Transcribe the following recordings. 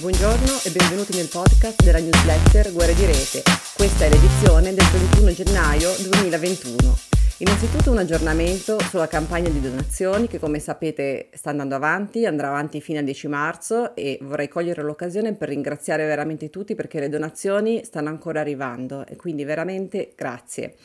Buongiorno e benvenuti nel podcast della newsletter Guerre di Rete. Questa è l'edizione del 31 gennaio 2021. Innanzitutto un aggiornamento sulla campagna di donazioni che come sapete sta andando avanti, andrà avanti fino al 10 marzo e vorrei cogliere l'occasione per ringraziare veramente tutti perché le donazioni stanno ancora arrivando e quindi veramente grazie.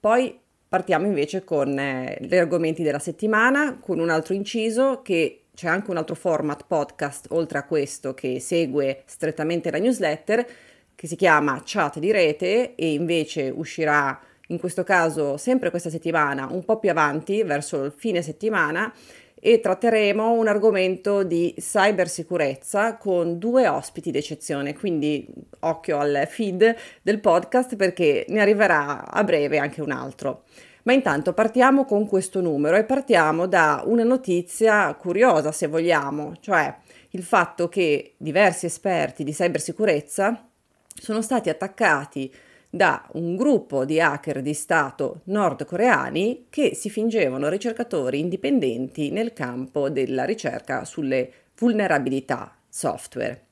Poi partiamo invece con eh, gli argomenti della settimana, con un altro inciso che c'è anche un altro format podcast oltre a questo che segue strettamente la newsletter che si chiama Chat di rete e invece uscirà in questo caso sempre questa settimana, un po' più avanti, verso il fine settimana e tratteremo un argomento di cybersicurezza con due ospiti d'eccezione, quindi occhio al feed del podcast perché ne arriverà a breve anche un altro. Ma intanto partiamo con questo numero e partiamo da una notizia curiosa, se vogliamo, cioè il fatto che diversi esperti di cybersicurezza sono stati attaccati da un gruppo di hacker di Stato nordcoreani che si fingevano ricercatori indipendenti nel campo della ricerca sulle vulnerabilità software.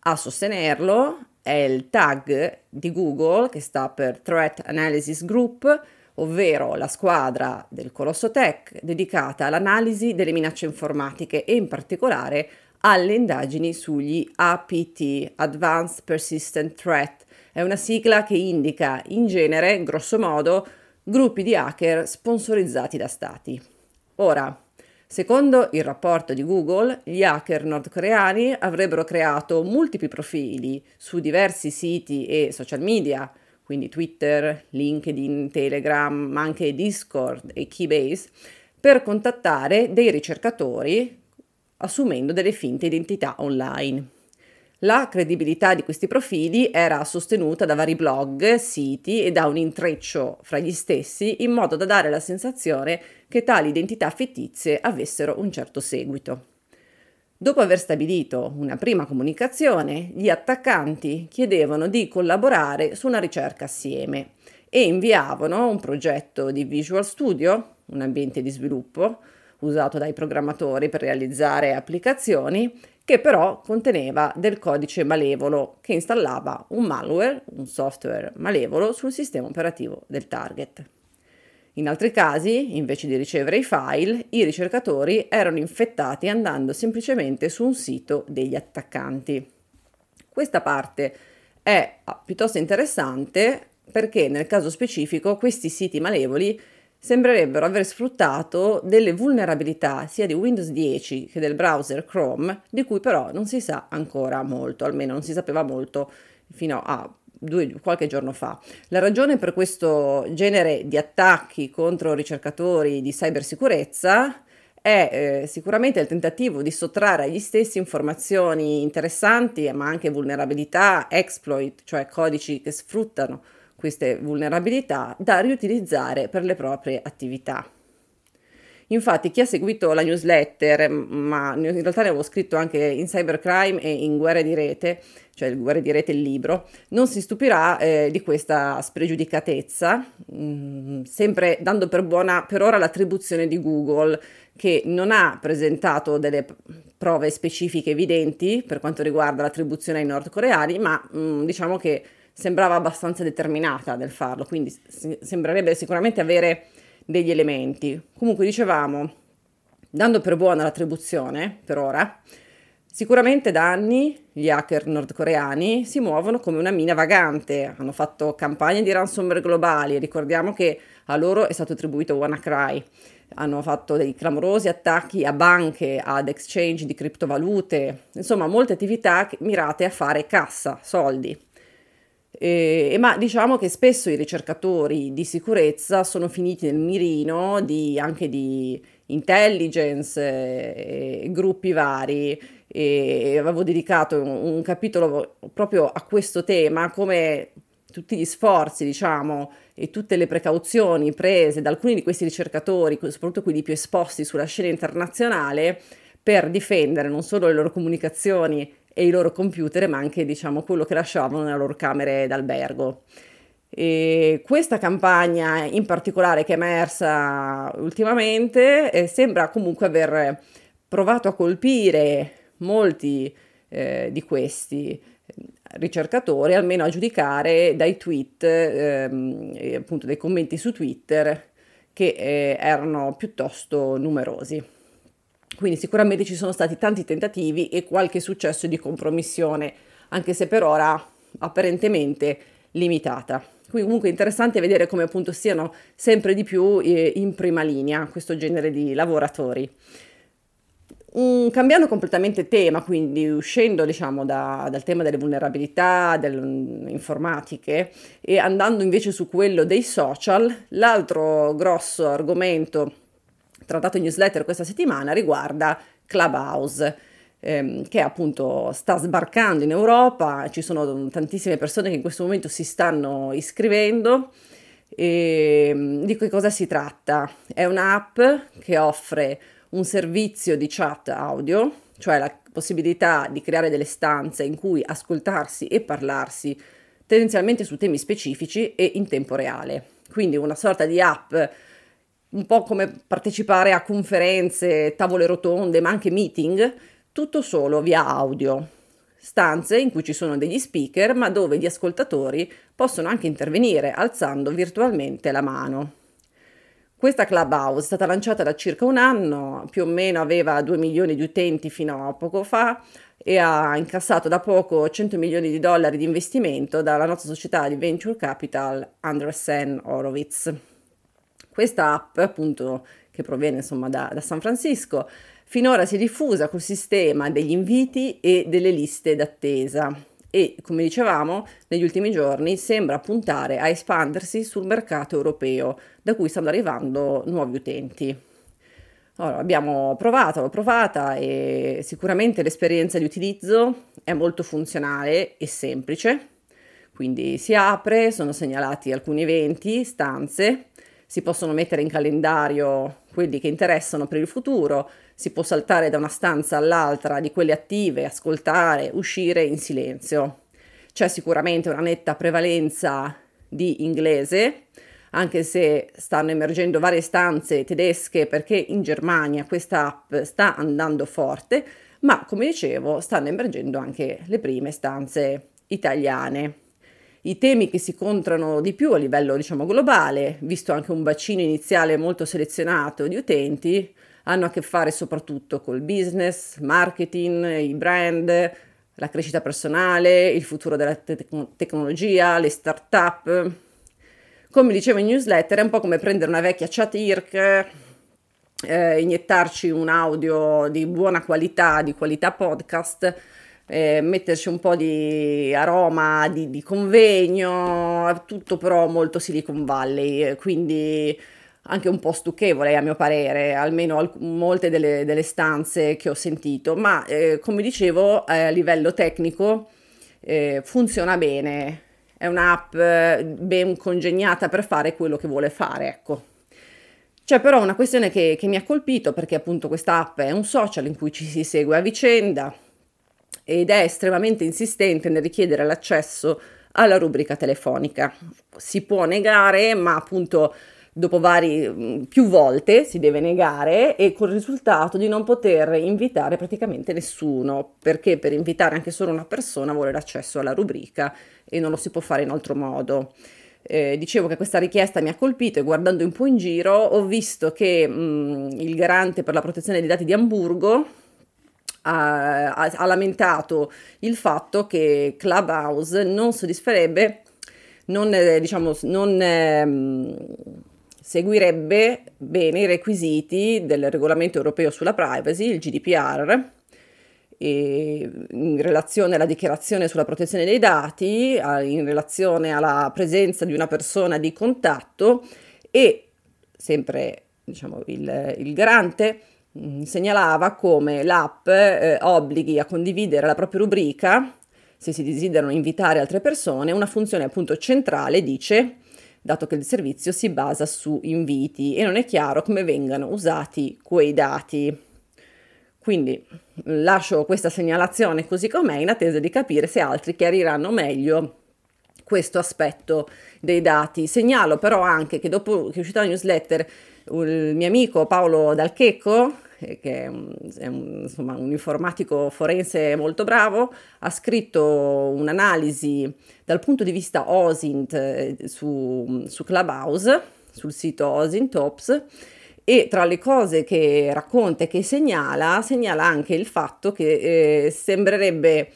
A sostenerlo è il tag di Google che sta per Threat Analysis Group, ovvero la squadra del Colosso Tech dedicata all'analisi delle minacce informatiche e in particolare alle indagini sugli APT, Advanced Persistent Threat. È una sigla che indica in genere, grosso modo, gruppi di hacker sponsorizzati da stati. Ora, secondo il rapporto di Google, gli hacker nordcoreani avrebbero creato multipli profili su diversi siti e social media quindi Twitter, LinkedIn, Telegram, ma anche Discord e Keybase, per contattare dei ricercatori assumendo delle finte identità online. La credibilità di questi profili era sostenuta da vari blog, siti e da un intreccio fra gli stessi in modo da dare la sensazione che tali identità fittizie avessero un certo seguito. Dopo aver stabilito una prima comunicazione, gli attaccanti chiedevano di collaborare su una ricerca assieme e inviavano un progetto di Visual Studio, un ambiente di sviluppo usato dai programmatori per realizzare applicazioni, che però conteneva del codice malevolo che installava un malware, un software malevolo sul sistema operativo del target. In altri casi, invece di ricevere i file, i ricercatori erano infettati andando semplicemente su un sito degli attaccanti. Questa parte è ah, piuttosto interessante perché nel caso specifico questi siti malevoli sembrerebbero aver sfruttato delle vulnerabilità sia di Windows 10 che del browser Chrome, di cui però non si sa ancora molto, almeno non si sapeva molto fino a due, qualche giorno fa. La ragione per questo genere di attacchi contro ricercatori di cybersicurezza è eh, sicuramente il tentativo di sottrarre agli stessi informazioni interessanti, ma anche vulnerabilità, exploit, cioè codici che sfruttano queste vulnerabilità da riutilizzare per le proprie attività. Infatti chi ha seguito la newsletter, ma in realtà ne avevo scritto anche in cybercrime e in guerre di rete, cioè il guerre di rete il libro, non si stupirà eh, di questa spregiudicatezza, mh, mm, sempre dando per buona per ora l'attribuzione di Google che non ha presentato delle prove specifiche evidenti per quanto riguarda l'attribuzione ai nordcoreani, ma mh, mm, diciamo che sembrava abbastanza determinata nel farlo, quindi sembrerebbe sicuramente avere degli elementi. Comunque dicevamo, dando per buona l'attribuzione, per ora, sicuramente da anni gli hacker nordcoreani si muovono come una mina vagante, hanno fatto campagne di ransomware globali, ricordiamo che a loro è stato attribuito WannaCry, hanno fatto dei clamorosi attacchi a banche, ad exchange di criptovalute, insomma molte attività mirate a fare cassa, soldi. Eh, ma diciamo che spesso i ricercatori di sicurezza sono finiti nel mirino di, anche di intelligence e, e gruppi vari. E avevo dedicato un, un capitolo proprio a questo tema come tutti gli sforzi, diciamo, e tutte le precauzioni prese da alcuni di questi ricercatori, soprattutto quelli più esposti sulla scena internazionale, per difendere non solo le loro comunicazioni e i loro computer, ma anche diciamo quello che lasciavano nelle loro camere d'albergo. E questa campagna in particolare che è emersa ultimamente eh, sembra comunque aver provato a colpire molti eh, di questi ricercatori, almeno a giudicare dai tweet, ehm, appunto dai commenti su Twitter che eh, erano piuttosto numerosi. Quindi sicuramente ci sono stati tanti tentativi e qualche successo di compromissione, anche se per ora apparentemente limitata. Quindi comunque interessante vedere come appunto siano sempre di più eh, in prima linea questo genere di lavoratori. Um, cambiando completamente tema, quindi uscendo diciamo da, dal tema delle vulnerabilità, delle um, informatiche e andando invece su quello dei social, l'altro grosso argomento trattato in newsletter questa settimana riguarda Clubhouse. Ehm, che appunto sta sbarcando in Europa, ci sono tantissime persone che in questo momento si stanno iscrivendo. E ehm, di che cosa si tratta? È un'app che offre un servizio di chat audio, cioè la possibilità di creare delle stanze in cui ascoltarsi e parlarsi tendenzialmente su temi specifici e in tempo reale. Quindi una sorta di app un po' come partecipare a conferenze, tavole rotonde, ma anche meeting, tutto solo via audio. Stanze in cui ci sono degli speaker, ma dove gli ascoltatori possono anche intervenire alzando virtualmente la mano. Questa Clubhouse è stata lanciata da circa un anno, più o meno aveva 2 milioni di utenti fino a poco fa e ha incassato da poco 100 milioni di dollari di investimento dalla nostra società di venture capital Andreessen Horowitz. Questa app, appunto, che proviene insomma da, da San Francisco, finora si è diffusa col sistema degli inviti e delle liste d'attesa e, come dicevamo, negli ultimi giorni sembra puntare a espandersi sul mercato europeo, da cui stanno arrivando nuovi utenti. Allora, abbiamo provato, l'ho provata e sicuramente l'esperienza di utilizzo è molto funzionale e semplice. Quindi si apre, sono segnalati alcuni eventi, stanze, si possono mettere in calendario quelli che interessano per il futuro, si può saltare da una stanza all'altra di quelle attive, ascoltare, uscire in silenzio. C'è sicuramente una netta prevalenza di inglese, anche se stanno emergendo varie stanze tedesche perché in Germania questa app sta andando forte, ma come dicevo stanno emergendo anche le prime stanze italiane i temi che si contrano di più a livello diciamo globale, visto anche un bacino iniziale molto selezionato di utenti, hanno a che fare soprattutto col business, marketing, i brand, la crescita personale, il futuro della te- tecnologia, le start-up. Come dicevo in newsletter, è un po' come prendere una vecchia chat IRC, eh, iniettarci un audio di buona qualità, di qualità podcast, eh, metterci un po' di aroma di, di, convegno, tutto però molto Silicon Valley, quindi anche un po' stucchevole a mio parere, almeno al- molte delle, delle, stanze che ho sentito, ma eh, come dicevo eh, a livello tecnico eh, funziona bene, è un'app eh, ben congegnata per fare quello che vuole fare, ecco. C'è però una questione che, che mi ha colpito perché appunto questa app è un social in cui ci si segue a vicenda, ed è estremamente insistente nel richiedere l'accesso alla rubrica telefonica. Si può negare, ma appunto dopo vari più volte si deve negare e col risultato di non poter invitare praticamente nessuno, perché per invitare anche solo una persona vuole l'accesso alla rubrica e non lo si può fare in altro modo. Eh, dicevo che questa richiesta mi ha colpito e guardando un po' in giro ho visto che mh, il garante per la protezione dei dati di Amburgo ha, ha, lamentato il fatto che Clubhouse non soddisferebbe, non, eh, diciamo, non eh, seguirebbe bene i requisiti del regolamento europeo sulla privacy, il GDPR, in relazione alla dichiarazione sulla protezione dei dati, in relazione alla presenza di una persona di contatto e sempre diciamo, il, il garante segnalava come l'app eh, obblighi a condividere la propria rubrica se si desiderano invitare altre persone, una funzione appunto centrale dice, dato che il servizio si basa su inviti e non è chiaro come vengano usati quei dati. Quindi lascio questa segnalazione così com'è in attesa di capire se altri chiariranno meglio questo aspetto dei dati. Segnalo però anche che dopo che è uscita la newsletter il mio amico Paolo Dalchecco che è, un, insomma, un informatico forense molto bravo, ha scritto un'analisi dal punto di vista OSINT eh, su, su Clubhouse, sul sito OSINT Ops, e tra le cose che racconta e che segnala, segnala anche il fatto che eh, sembrerebbe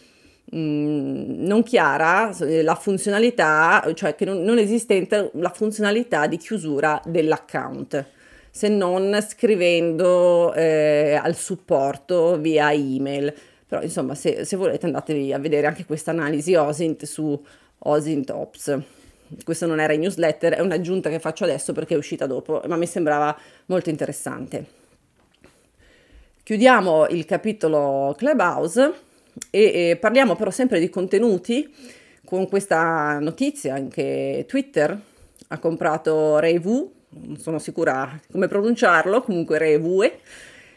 mh, non chiara eh, la funzionalità, cioè che non, non esistente la funzionalità di chiusura dell'account se non scrivendo eh, al supporto via email. Però insomma, se, se, volete andatevi a vedere anche questa analisi OSINT su OSINT Ops. Questo non era in newsletter, è un'aggiunta che faccio adesso perché è uscita dopo, ma mi sembrava molto interessante. Chiudiamo il capitolo Clubhouse e, e parliamo però sempre di contenuti con questa notizia anche Twitter ha comprato Reivu non sono sicura come pronunciarlo, comunque Revue,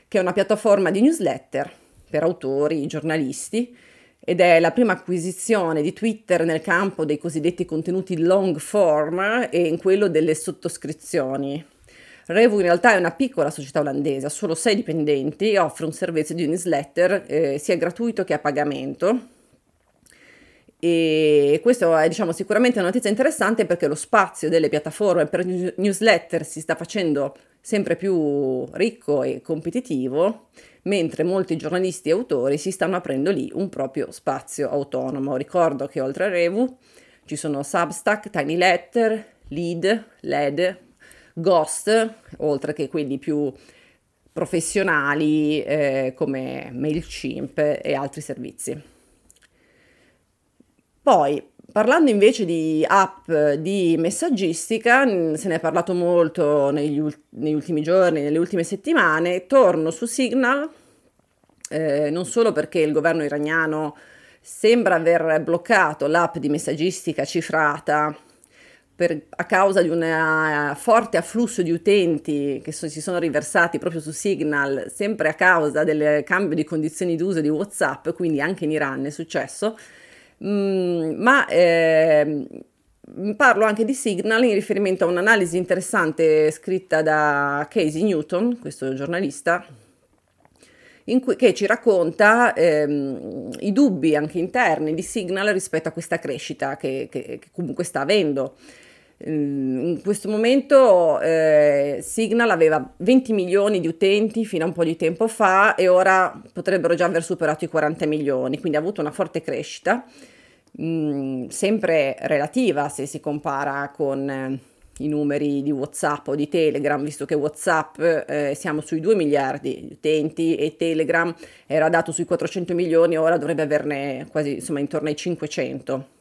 che è una piattaforma di newsletter per autori, giornalisti, ed è la prima acquisizione di Twitter nel campo dei cosiddetti contenuti long form e in quello delle sottoscrizioni. Revu in realtà è una piccola società olandese, ha solo sei dipendenti e offre un servizio di newsletter eh, sia gratuito che a pagamento e questo è diciamo, sicuramente una notizia interessante perché lo spazio delle piattaforme per newsletter si sta facendo sempre più ricco e competitivo, mentre molti giornalisti e autori si stanno aprendo lì un proprio spazio autonomo. Ricordo che oltre a Revu ci sono Substack, Tiny Letter, Lead, LED, Ghost, oltre che quelli più professionali eh, come MailChimp e altri servizi. Poi, parlando invece di app di messaggistica, se ne è parlato molto negli, ult- negli ultimi giorni, nelle ultime settimane, torno su Signal, eh, non solo perché il governo iraniano sembra aver bloccato l'app di messaggistica cifrata per, a causa di un forte afflusso di utenti che so, si sono riversati proprio su Signal, sempre a causa del cambio di condizioni d'uso di WhatsApp, quindi anche in Iran è successo Mm, ma eh, parlo anche di Signal in riferimento a un'analisi interessante scritta da Casey Newton, questo giornalista, cui, che ci racconta ehm, i dubbi anche interni di Signal rispetto a questa crescita che, che, che comunque sta avendo. Mm, in questo momento eh, Signal aveva 20 milioni di utenti fino a un po' di tempo fa e ora potrebbero già aver superato i 40 milioni, quindi ha avuto una forte crescita, mh, mm, sempre relativa se si compara con eh, i numeri di WhatsApp o di Telegram, visto che WhatsApp eh, siamo sui 2 miliardi di utenti e Telegram era dato sui 400 milioni, ora dovrebbe averne quasi insomma intorno ai 500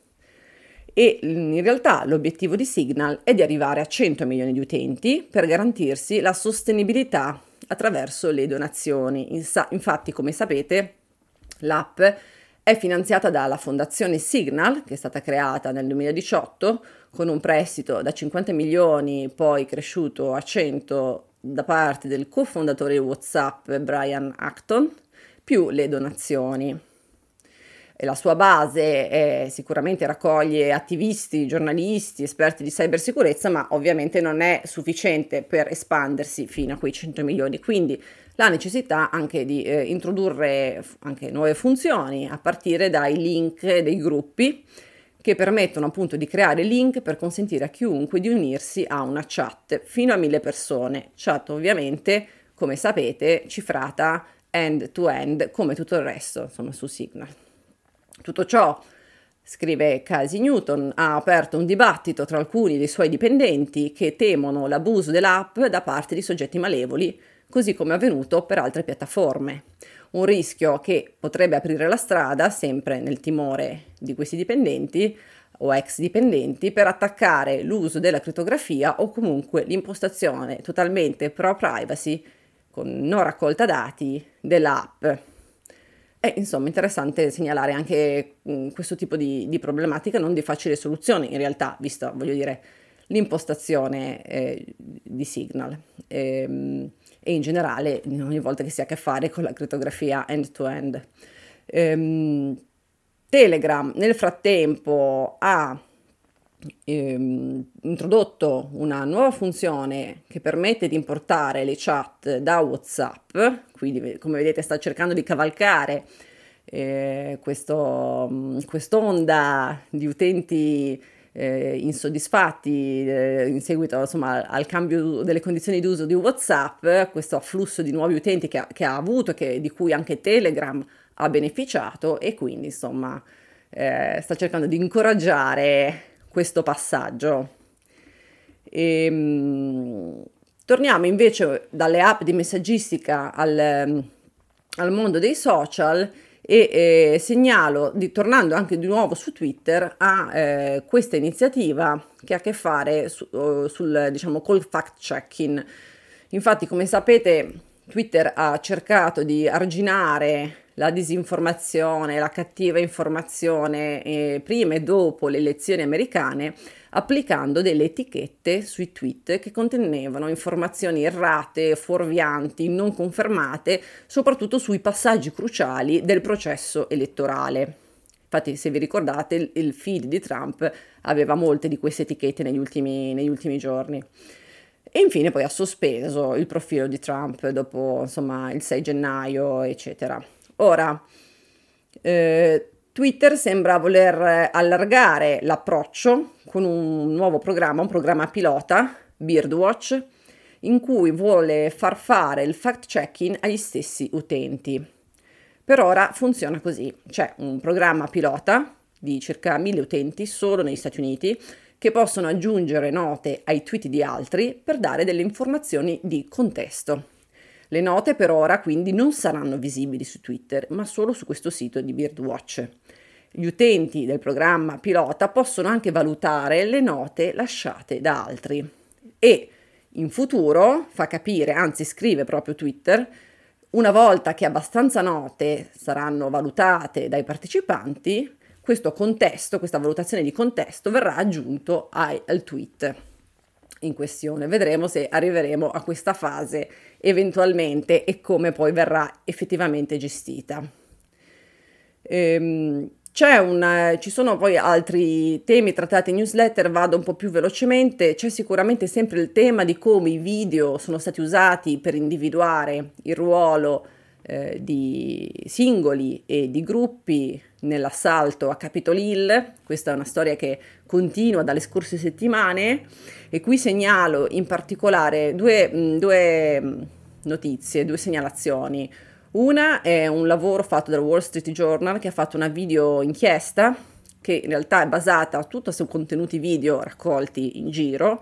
e in realtà l'obiettivo di Signal è di arrivare a 100 milioni di utenti per garantirsi la sostenibilità attraverso le donazioni. Infatti, come sapete, l'app è finanziata dalla fondazione Signal, che è stata creata nel 2018 con un prestito da 50 milioni, poi cresciuto a 100 da parte del cofondatore WhatsApp Brian Acton, più le donazioni la sua base è, sicuramente raccoglie attivisti, giornalisti, esperti di cybersicurezza, ma ovviamente non è sufficiente per espandersi fino a quei 100 milioni. Quindi la necessità anche di eh, introdurre anche nuove funzioni a partire dai link dei gruppi che permettono appunto di creare link per consentire a chiunque di unirsi a una chat fino a mille persone. Chat ovviamente, come sapete, cifrata end to end come tutto il resto, insomma, su Signal. Tutto ciò, scrive Casey Newton, ha aperto un dibattito tra alcuni dei suoi dipendenti che temono l'abuso dell'app da parte di soggetti malevoli, così come è avvenuto per altre piattaforme. Un rischio che potrebbe aprire la strada, sempre nel timore di questi dipendenti o ex dipendenti, per attaccare l'uso della crittografia o comunque l'impostazione totalmente pro privacy con non raccolta dati dell'app. È insomma interessante segnalare anche mh, mm, questo tipo di, di, problematica non di facile soluzione in realtà, vista, voglio dire, l'impostazione eh, di Signal e, ehm, e, in generale ogni volta che si ha a che fare con la crittografia end-to-end. Ehm, Telegram nel frattempo ha ehm, introdotto una nuova funzione che permette di importare le chat da WhatsApp, quindi come vedete sta cercando di cavalcare eh, questo, mm, quest'onda di utenti eh, insoddisfatti eh, in seguito insomma, al cambio delle condizioni d'uso di WhatsApp, questo afflusso di nuovi utenti che ha, che ha avuto e di cui anche Telegram ha beneficiato e quindi insomma eh, sta cercando di incoraggiare questo passaggio. E, ehm, torniamo invece dalle app di messaggistica al, al mondo dei social e eh, segnalo, di, tornando anche di nuovo su Twitter, a eh, questa iniziativa che ha a che fare su, sul, diciamo, col fact checking. Infatti, come sapete, Twitter ha cercato di arginare la disinformazione, la cattiva informazione eh, prima e dopo le elezioni americane, applicando delle etichette sui tweet che contenevano informazioni errate, fuorvianti, non confermate, soprattutto sui passaggi cruciali del processo elettorale. Infatti, se vi ricordate, il feed di Trump aveva molte di queste etichette negli ultimi, negli ultimi giorni. E infine poi ha sospeso il profilo di Trump dopo insomma, il 6 gennaio, eccetera. Ora, eh, Twitter sembra voler allargare l'approccio con un nuovo programma, un programma pilota, Beardwatch, in cui vuole far fare il fact-checking agli stessi utenti. Per ora funziona così, c'è un programma pilota di circa 1000 utenti solo negli Stati Uniti che possono aggiungere note ai tweet di altri per dare delle informazioni di contesto. Le note per ora quindi non saranno visibili su Twitter, ma solo su questo sito di Birdwatch. Gli utenti del programma pilota possono anche valutare le note lasciate da altri e in futuro fa capire, anzi scrive proprio Twitter, una volta che abbastanza note saranno valutate dai partecipanti, questo contesto, questa valutazione di contesto verrà aggiunto ai, al tweet in questione. Vedremo se arriveremo a questa fase eventualmente e come poi verrà effettivamente gestita. Ehm, una, ci sono poi altri temi trattati in newsletter, vado un po' più velocemente. C'è sicuramente sempre il tema di come i video sono stati usati per individuare il ruolo eh, di singoli e di gruppi nell'assalto a Capitol Hill. Questa è una storia che continua dalle scorse settimane e qui segnalo in particolare due, mm, due mm, notizie, due segnalazioni. Una è un lavoro fatto dal Wall Street Journal che ha fatto una video inchiesta che in realtà è basata tutta su contenuti video raccolti in giro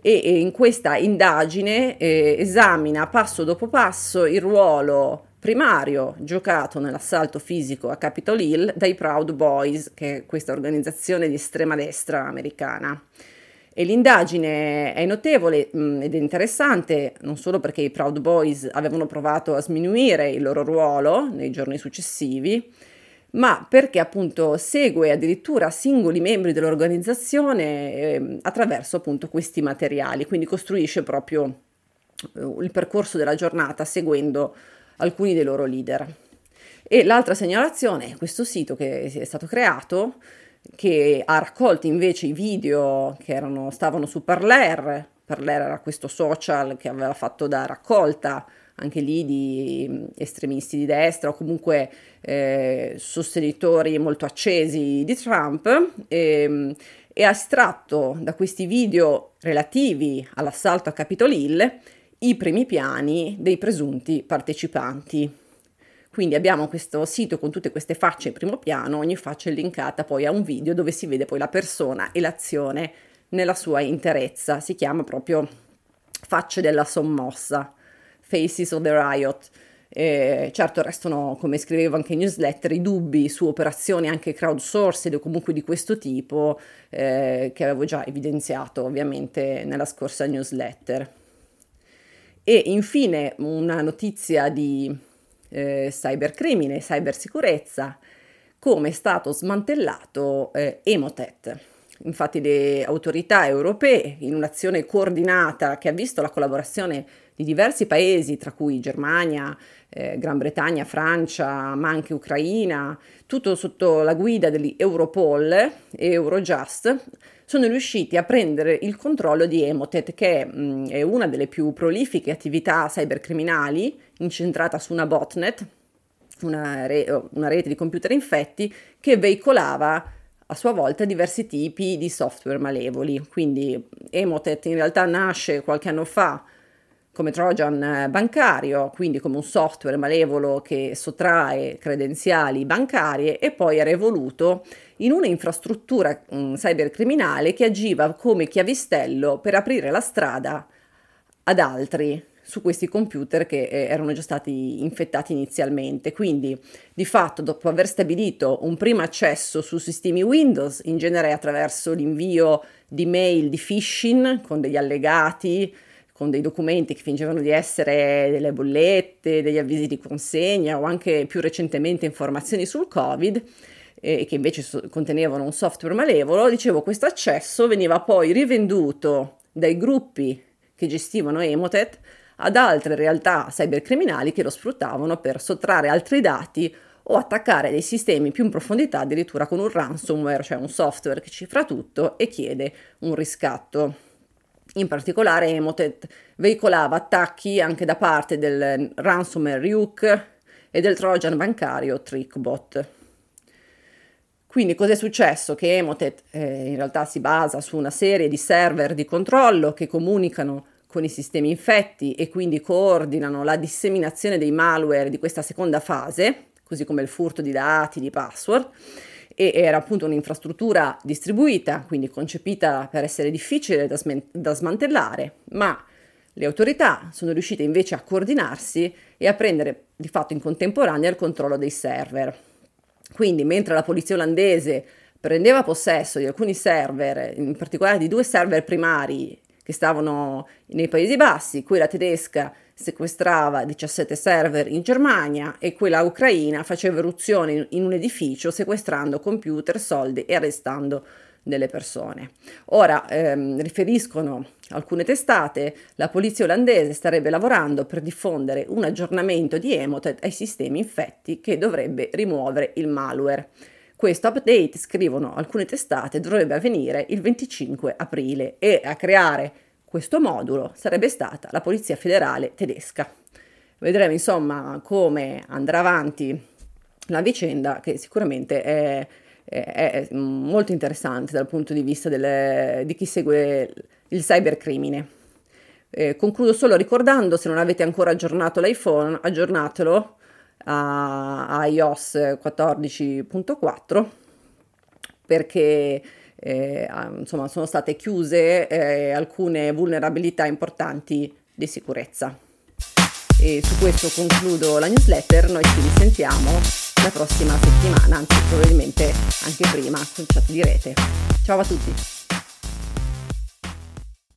e, e in questa indagine eh, esamina passo dopo passo il ruolo primario giocato nell'assalto fisico a Capitol Hill dai Proud Boys, che è questa organizzazione di estrema destra americana. E l'indagine è notevole mh, mm, ed è interessante non solo perché i Proud Boys avevano provato a sminuire il loro ruolo nei giorni successivi, ma perché appunto segue addirittura singoli membri dell'organizzazione eh, attraverso appunto questi materiali, quindi costruisce proprio eh, il percorso della giornata seguendo alcuni dei loro leader. E l'altra segnalazione è questo sito che è stato creato, che ha raccolto invece i video che erano, stavano su Parler. Parler era questo social che aveva fatto da raccolta anche lì di mm, estremisti di destra o comunque eh, sostenitori molto accesi di Trump e, mm, e ha estratto da questi video relativi all'assalto a Capitol Hill i primi piani dei presunti partecipanti. Quindi abbiamo questo sito con tutte queste facce in primo piano, ogni faccia è linkata poi a un video dove si vede poi la persona e l'azione nella sua interezza. Si chiama proprio Facce della sommossa, Faces of the Riot. Eh, certo restano, come scrivevo anche in newsletter, i dubbi su operazioni anche crowdsourced o comunque di questo tipo eh, che avevo già evidenziato ovviamente nella scorsa newsletter. E infine una notizia di eh, cybercrimine, cybersicurezza, come è stato smantellato eh, Emotet. Infatti le autorità europee, in un'azione coordinata che ha visto la collaborazione di diversi paesi, tra cui Germania, eh, Gran Bretagna, Francia, ma anche Ucraina, tutto sotto la guida degli Europol e Eurojust, sono riusciti a prendere il controllo di Emotet, che mh, è una delle più prolifiche attività cybercriminali, incentrata su una botnet, una, re- una rete di computer infetti, che veicolava a sua volta diversi tipi di software malevoli. Quindi Emotet in realtà nasce qualche anno fa come Trojan eh, bancario, quindi come un software malevolo che sottrae credenziali bancarie e poi era evoluto in un'infrastruttura um, cybercriminale che agiva come chiavistello per aprire la strada ad altri su questi computer che eh, erano già stati infettati inizialmente. Quindi, di fatto, dopo aver stabilito un primo accesso su sistemi Windows, in genere attraverso l'invio di mail di phishing con degli allegati, con dei documenti che fingevano di essere delle bollette, degli avvisi di consegna o anche più recentemente informazioni sul Covid e che invece contenevano un software malevolo, dicevo questo accesso veniva poi rivenduto dai gruppi che gestivano Emotet ad altre realtà cybercriminali che lo sfruttavano per sottrarre altri dati o attaccare dei sistemi più in profondità addirittura con un ransomware, cioè un software che cifra tutto e chiede un riscatto. In particolare Emotet veicolava attacchi anche da parte del ransomware Ryuk e del trojan bancario Trickbot. Quindi cos'è successo? Che Emotet eh, in realtà si basa su una serie di server di controllo che comunicano con i sistemi infetti e quindi coordinano la disseminazione dei malware di questa seconda fase, così come il furto di dati, di password e era appunto un'infrastruttura distribuita, quindi concepita per essere difficile da, sm- da smantellare, ma le autorità sono riuscite invece a coordinarsi e a prendere di fatto in contemporanea il controllo dei server. Quindi mentre la polizia olandese prendeva possesso di alcuni server, in particolare di due server primari che stavano nei Paesi Bassi, quella tedesca sequestrava 17 server in Germania e quella ucraina faceva eruzione in un edificio sequestrando computer, soldi e arrestando delle persone. Ora ehm, riferiscono alcune testate, la polizia olandese starebbe lavorando per diffondere un aggiornamento di Emotet ai sistemi infetti che dovrebbe rimuovere il malware. Questo update, scrivono alcune testate, dovrebbe avvenire il 25 aprile e a creare questo modulo sarebbe stata la Polizia Federale tedesca. Vedremo insomma come andrà avanti la vicenda che sicuramente è, è, è molto interessante dal punto di vista delle, di chi segue il cybercrimine. Eh, concludo solo ricordando, se non avete ancora aggiornato l'iPhone, aggiornatelo a, iOS 14.4 perché eh, insomma, sono state chiuse eh, alcune vulnerabilità importanti di sicurezza. E su questo concludo la newsletter, noi ci risentiamo la prossima settimana, anzi probabilmente anche prima con chat di rete. Ciao a tutti!